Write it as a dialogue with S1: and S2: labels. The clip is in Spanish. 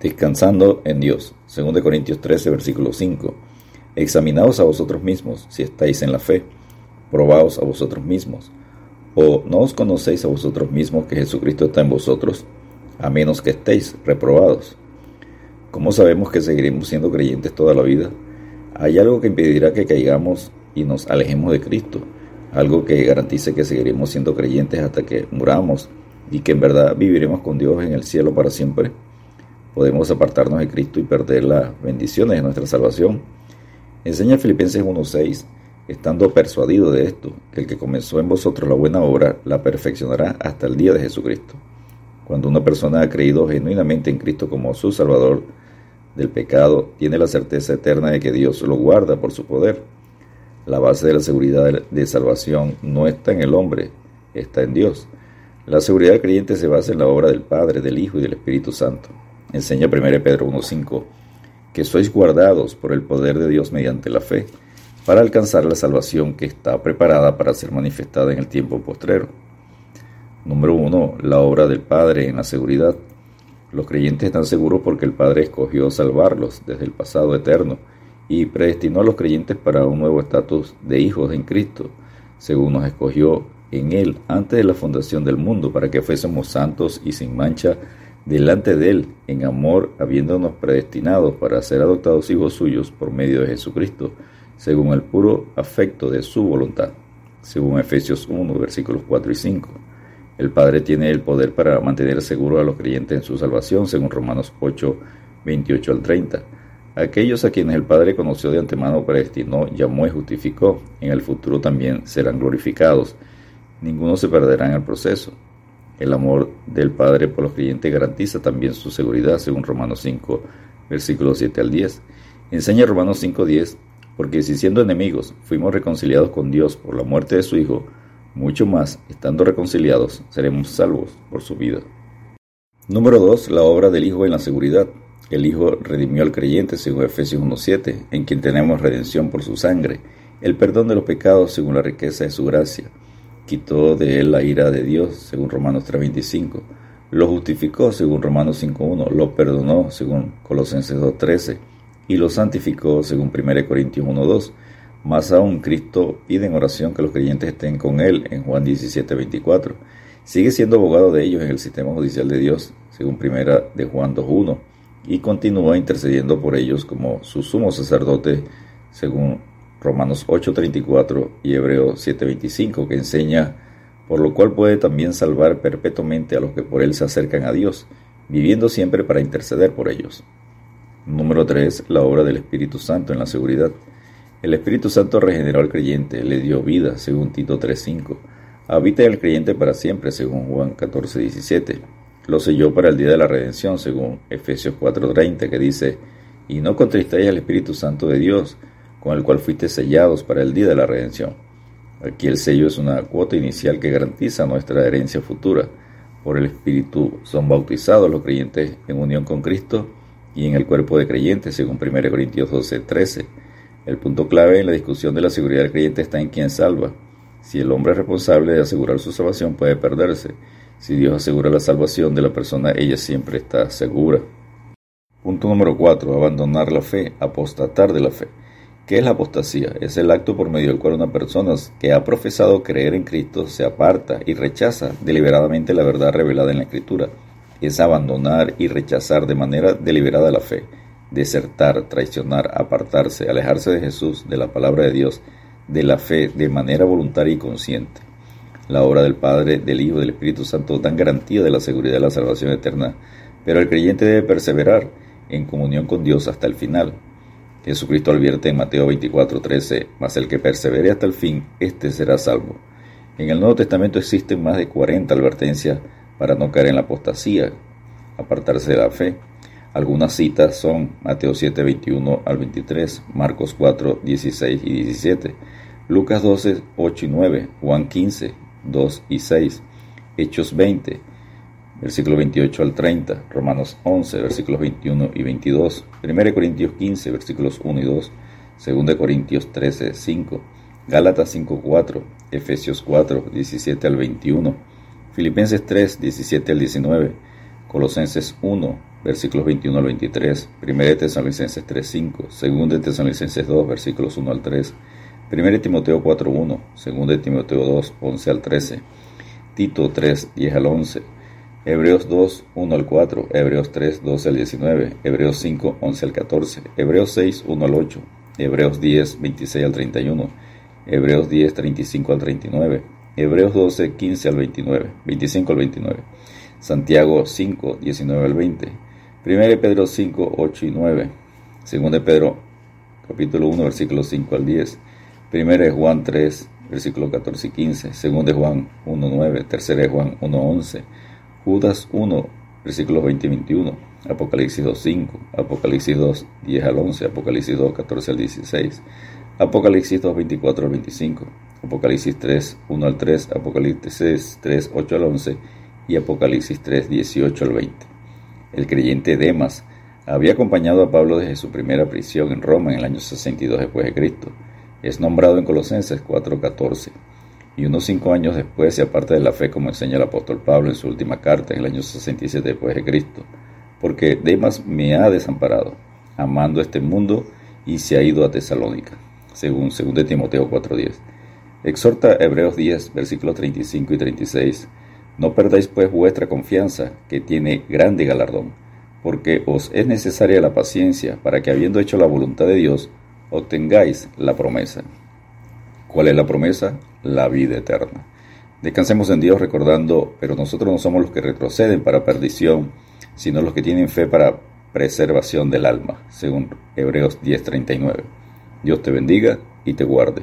S1: Descansando en Dios. 2 Corintios 13, versículo 5. Examinaos a vosotros mismos si estáis en la fe. Probaos a vosotros mismos. ¿O no os conocéis a vosotros mismos que Jesucristo está en vosotros, a menos que estéis reprobados? ¿Cómo sabemos que seguiremos siendo creyentes toda la vida? Hay algo que impedirá que caigamos y nos alejemos de Cristo, algo que garantice que seguiremos siendo creyentes hasta que muramos y que en verdad viviremos con Dios en el cielo para siempre. Podemos apartarnos de Cristo y perder las bendiciones de nuestra salvación. Enseña Filipenses 1.6 estando persuadido de esto, que el que comenzó en vosotros la buena obra la perfeccionará hasta el día de Jesucristo. Cuando una persona ha creído genuinamente en Cristo como su Salvador del pecado, tiene la certeza eterna de que Dios lo guarda por su poder. La base de la seguridad de salvación no está en el hombre, está en Dios. La seguridad del creyente se basa en la obra del Padre, del Hijo y del Espíritu Santo. Enseña 1 Pedro 1.5 que sois guardados por el poder de Dios mediante la fe para alcanzar la salvación que está preparada para ser manifestada en el tiempo postrero. Número 1. La obra del Padre en la seguridad. Los creyentes están seguros porque el Padre escogió salvarlos desde el pasado eterno y predestinó a los creyentes para un nuevo estatus de hijos en Cristo, según nos escogió en Él antes de la fundación del mundo, para que fuésemos santos y sin mancha delante de Él, en amor, habiéndonos predestinados para ser adoptados hijos suyos por medio de Jesucristo según el puro afecto de su voluntad, según Efesios 1, versículos 4 y 5. El Padre tiene el poder para mantener seguro a los creyentes en su salvación, según Romanos 8, 28 al 30. Aquellos a quienes el Padre conoció de antemano, predestinó, llamó y justificó, en el futuro también serán glorificados. Ninguno se perderá en el proceso. El amor del Padre por los creyentes garantiza también su seguridad, según Romanos 5, versículos 7 al 10. Enseña Romanos 5, 10 porque si siendo enemigos fuimos reconciliados con Dios por la muerte de su Hijo, mucho más, estando reconciliados, seremos salvos por su vida. Número 2. La obra del Hijo en la seguridad. El Hijo redimió al creyente, según Efesios 1.7, en quien tenemos redención por su sangre, el perdón de los pecados según la riqueza de su gracia. Quitó de él la ira de Dios, según Romanos 3.25. Lo justificó, según Romanos 5.1. Lo perdonó, según Colosenses 2.13 y lo santificó según 1 Corintios 1.2. Más aún, Cristo pide en oración que los creyentes estén con Él en Juan 17.24. Sigue siendo abogado de ellos en el sistema judicial de Dios, según 1 de Juan 2.1, y continúa intercediendo por ellos como su sumo sacerdote, según Romanos 8.34 y Hebreos 7.25, que enseña, por lo cual puede también salvar perpetuamente a los que por Él se acercan a Dios, viviendo siempre para interceder por ellos. Número 3. La obra del Espíritu Santo en la seguridad. El Espíritu Santo regeneró al creyente, le dio vida, según Tito 3.5. Habita en el creyente para siempre, según Juan 14.17. Lo selló para el día de la redención, según Efesios 4.30, que dice, Y no contristáis al Espíritu Santo de Dios, con el cual fuiste sellados para el día de la redención. Aquí el sello es una cuota inicial que garantiza nuestra herencia futura. Por el Espíritu son bautizados los creyentes en unión con Cristo y en el cuerpo de creyentes, según 1 Corintios 12, 13. El punto clave en la discusión de la seguridad del creyente está en quién salva. Si el hombre es responsable de asegurar su salvación, puede perderse. Si Dios asegura la salvación de la persona, ella siempre está segura. Punto número 4. Abandonar la fe, apostatar de la fe. ¿Qué es la apostasía? Es el acto por medio del cual una persona que ha profesado creer en Cristo se aparta y rechaza deliberadamente la verdad revelada en la Escritura es abandonar y rechazar de manera deliberada la fe, desertar, traicionar, apartarse, alejarse de Jesús, de la palabra de Dios, de la fe, de manera voluntaria y consciente. La obra del Padre, del Hijo, del Espíritu Santo dan garantía de la seguridad de la salvación eterna, pero el creyente debe perseverar en comunión con Dios hasta el final. Jesucristo advierte en Mateo 24:13, mas el que persevere hasta el fin, éste será salvo. En el Nuevo Testamento existen más de 40 advertencias para no caer en la apostasía, apartarse de la fe. Algunas citas son Mateo 7, 21 al 23, Marcos 4, 16 y 17, Lucas 12, 8 y 9, Juan 15, 2 y 6, Hechos 20, versículo 28 al 30, Romanos 11, versículos 21 y 22, 1 Corintios 15, versículos 1 y 2, 2 Corintios 13, 5, Gálatas 5, 4, Efesios 4, 17 al 21, Filipenses 3, 17 al 19, Colosenses 1, versículos 21 al 23, 1 Tesalonicenses 3, 5, 2 Tesalonicenses 2, versículos 1 al 3, 1 Timoteo 4, 1, 2 Timoteo 2, 11 al 13, Tito 3, 10 al 11, Hebreos 2, 1 al 4, Hebreos 3, 12 al 19, Hebreos 5, 11 al 14, Hebreos 6, 1 al 8, Hebreos 10, 26 al 31, Hebreos 10, 35 al 39, Hebreos 12, 15 al 29, 25 al 29, Santiago 5, 19 al 20, 1 Pedro 5, 8 y 9, 2 Pedro capítulo 1, versículos 5 al 10, 1 Juan 3, versículos 14 y 15, 2 Juan 1, 9, 3 Juan 1, 11, Judas 1, versículos 20 y 21, Apocalipsis 2, 5, Apocalipsis 2, 10 al 11, Apocalipsis 2, 14 al 16, Apocalipsis 2, 24 al 25, Apocalipsis 3, 1 al 3, Apocalipsis 3, 8 al 11 y Apocalipsis 3, 18 al 20. El creyente Demas había acompañado a Pablo desde su primera prisión en Roma en el año 62 después de Cristo. Es nombrado en Colosenses 4:14 y unos cinco años después se aparta de la fe como enseña el apóstol Pablo en su última carta en el año 67 después de Cristo, porque Demas me ha desamparado, amando este mundo y se ha ido a Tesalónica, según 2 Timoteo 4:10. Exhorta Hebreos 10, versículos 35 y 36 no perdáis pues vuestra confianza, que tiene grande galardón, porque os es necesaria la paciencia para que habiendo hecho la voluntad de Dios, obtengáis la promesa. ¿Cuál es la promesa? La vida eterna. Descansemos en Dios recordando, pero nosotros no somos los que retroceden para perdición, sino los que tienen fe para preservación del alma, según Hebreos 10:39. Dios te bendiga y te guarde.